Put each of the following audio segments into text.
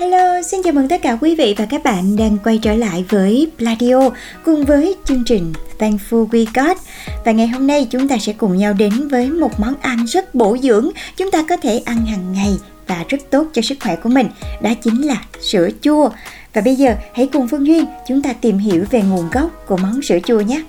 Hello, xin chào mừng tất cả quý vị và các bạn đang quay trở lại với Pladio cùng với chương trình Thankful We Got. Và ngày hôm nay chúng ta sẽ cùng nhau đến với một món ăn rất bổ dưỡng chúng ta có thể ăn hàng ngày và rất tốt cho sức khỏe của mình, đó chính là sữa chua. Và bây giờ hãy cùng Phương Duyên chúng ta tìm hiểu về nguồn gốc của món sữa chua nhé.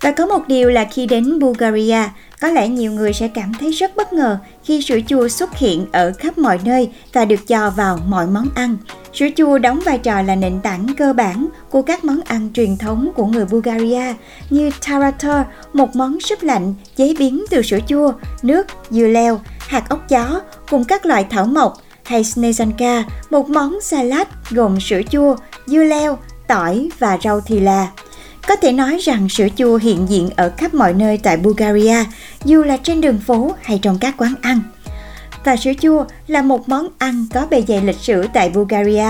Và có một điều là khi đến Bulgaria, có lẽ nhiều người sẽ cảm thấy rất bất ngờ khi sữa chua xuất hiện ở khắp mọi nơi và được cho vào mọi món ăn. Sữa chua đóng vai trò là nền tảng cơ bản của các món ăn truyền thống của người Bulgaria như tarator, một món súp lạnh chế biến từ sữa chua, nước, dưa leo, hạt ốc chó cùng các loại thảo mộc hay snezanka, một món salad gồm sữa chua, dưa leo, tỏi và rau thì là. Có thể nói rằng sữa chua hiện diện ở khắp mọi nơi tại Bulgaria, dù là trên đường phố hay trong các quán ăn. Và sữa chua là một món ăn có bề dày lịch sử tại Bulgaria.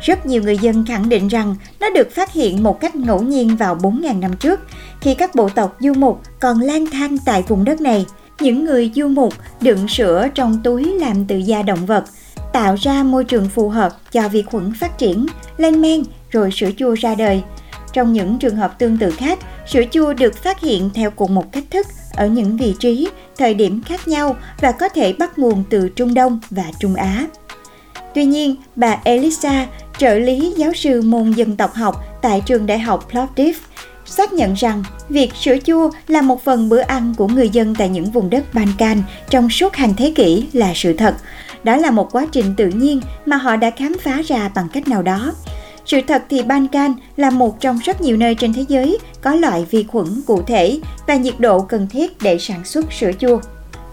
Rất nhiều người dân khẳng định rằng nó được phát hiện một cách ngẫu nhiên vào 4.000 năm trước, khi các bộ tộc du mục còn lang thang tại vùng đất này. Những người du mục đựng sữa trong túi làm từ da động vật, tạo ra môi trường phù hợp cho vi khuẩn phát triển, lên men rồi sữa chua ra đời – trong những trường hợp tương tự khác, sữa chua được phát hiện theo cùng một cách thức ở những vị trí, thời điểm khác nhau và có thể bắt nguồn từ Trung Đông và Trung Á. Tuy nhiên, bà Elisa, trợ lý giáo sư môn dân tộc học tại trường đại học Plovdiv, xác nhận rằng việc sữa chua là một phần bữa ăn của người dân tại những vùng đất Balkan trong suốt hàng thế kỷ là sự thật. Đó là một quá trình tự nhiên mà họ đã khám phá ra bằng cách nào đó. Sự thật thì ban can là một trong rất nhiều nơi trên thế giới có loại vi khuẩn cụ thể và nhiệt độ cần thiết để sản xuất sữa chua.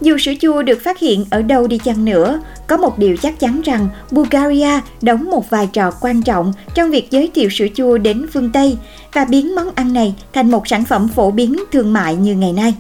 Dù sữa chua được phát hiện ở đâu đi chăng nữa, có một điều chắc chắn rằng Bulgaria đóng một vai trò quan trọng trong việc giới thiệu sữa chua đến phương Tây và biến món ăn này thành một sản phẩm phổ biến thương mại như ngày nay.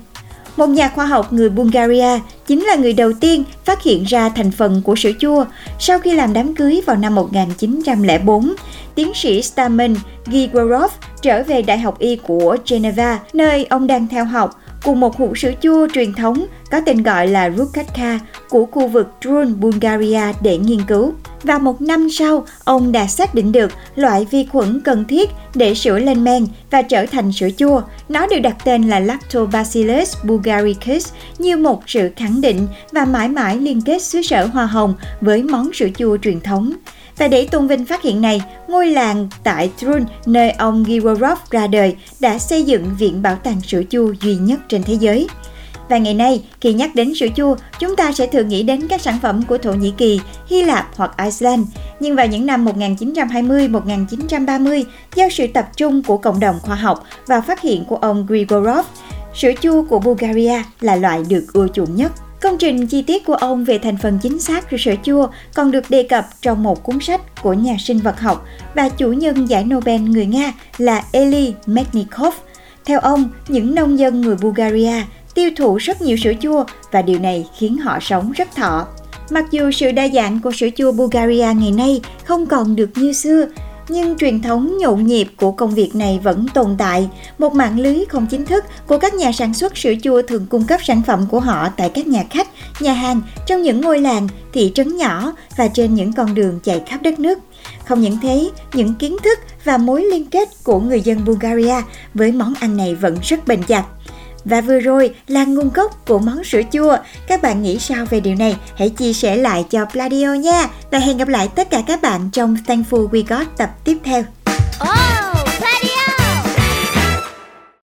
Một nhà khoa học người Bulgaria chính là người đầu tiên phát hiện ra thành phần của sữa chua sau khi làm đám cưới vào năm 1904 tiến sĩ Stamen Gigorov trở về Đại học Y của Geneva, nơi ông đang theo học, cùng một hũ sữa chua truyền thống có tên gọi là Rukatka của khu vực Drun, Bulgaria để nghiên cứu. Và một năm sau, ông đã xác định được loại vi khuẩn cần thiết để sữa lên men và trở thành sữa chua. Nó được đặt tên là Lactobacillus bulgaricus như một sự khẳng định và mãi mãi liên kết xứ sở hoa hồng với món sữa chua truyền thống. Và để tôn vinh phát hiện này, ngôi làng tại Trun, nơi ông Gigorov ra đời, đã xây dựng viện bảo tàng sữa chua duy nhất trên thế giới. Và ngày nay, khi nhắc đến sữa chua, chúng ta sẽ thường nghĩ đến các sản phẩm của Thổ Nhĩ Kỳ, Hy Lạp hoặc Iceland. Nhưng vào những năm 1920-1930, do sự tập trung của cộng đồng khoa học và phát hiện của ông Grigorov, sữa chua của Bulgaria là loại được ưa chuộng nhất. Công trình chi tiết của ông về thành phần chính xác của sữa chua còn được đề cập trong một cuốn sách của nhà sinh vật học và chủ nhân giải Nobel người Nga là Eli Metnikov. Theo ông, những nông dân người Bulgaria tiêu thụ rất nhiều sữa chua và điều này khiến họ sống rất thọ. Mặc dù sự đa dạng của sữa chua Bulgaria ngày nay không còn được như xưa, nhưng truyền thống nhộn nhịp của công việc này vẫn tồn tại. Một mạng lưới không chính thức của các nhà sản xuất sữa chua thường cung cấp sản phẩm của họ tại các nhà khách, nhà hàng, trong những ngôi làng, thị trấn nhỏ và trên những con đường chạy khắp đất nước. Không những thế, những kiến thức và mối liên kết của người dân Bulgaria với món ăn này vẫn rất bền chặt. Và vừa rồi là nguồn gốc của món sữa chua. Các bạn nghĩ sao về điều này? Hãy chia sẻ lại cho Pladio nha. Và hẹn gặp lại tất cả các bạn trong Thankful We Got tập tiếp theo.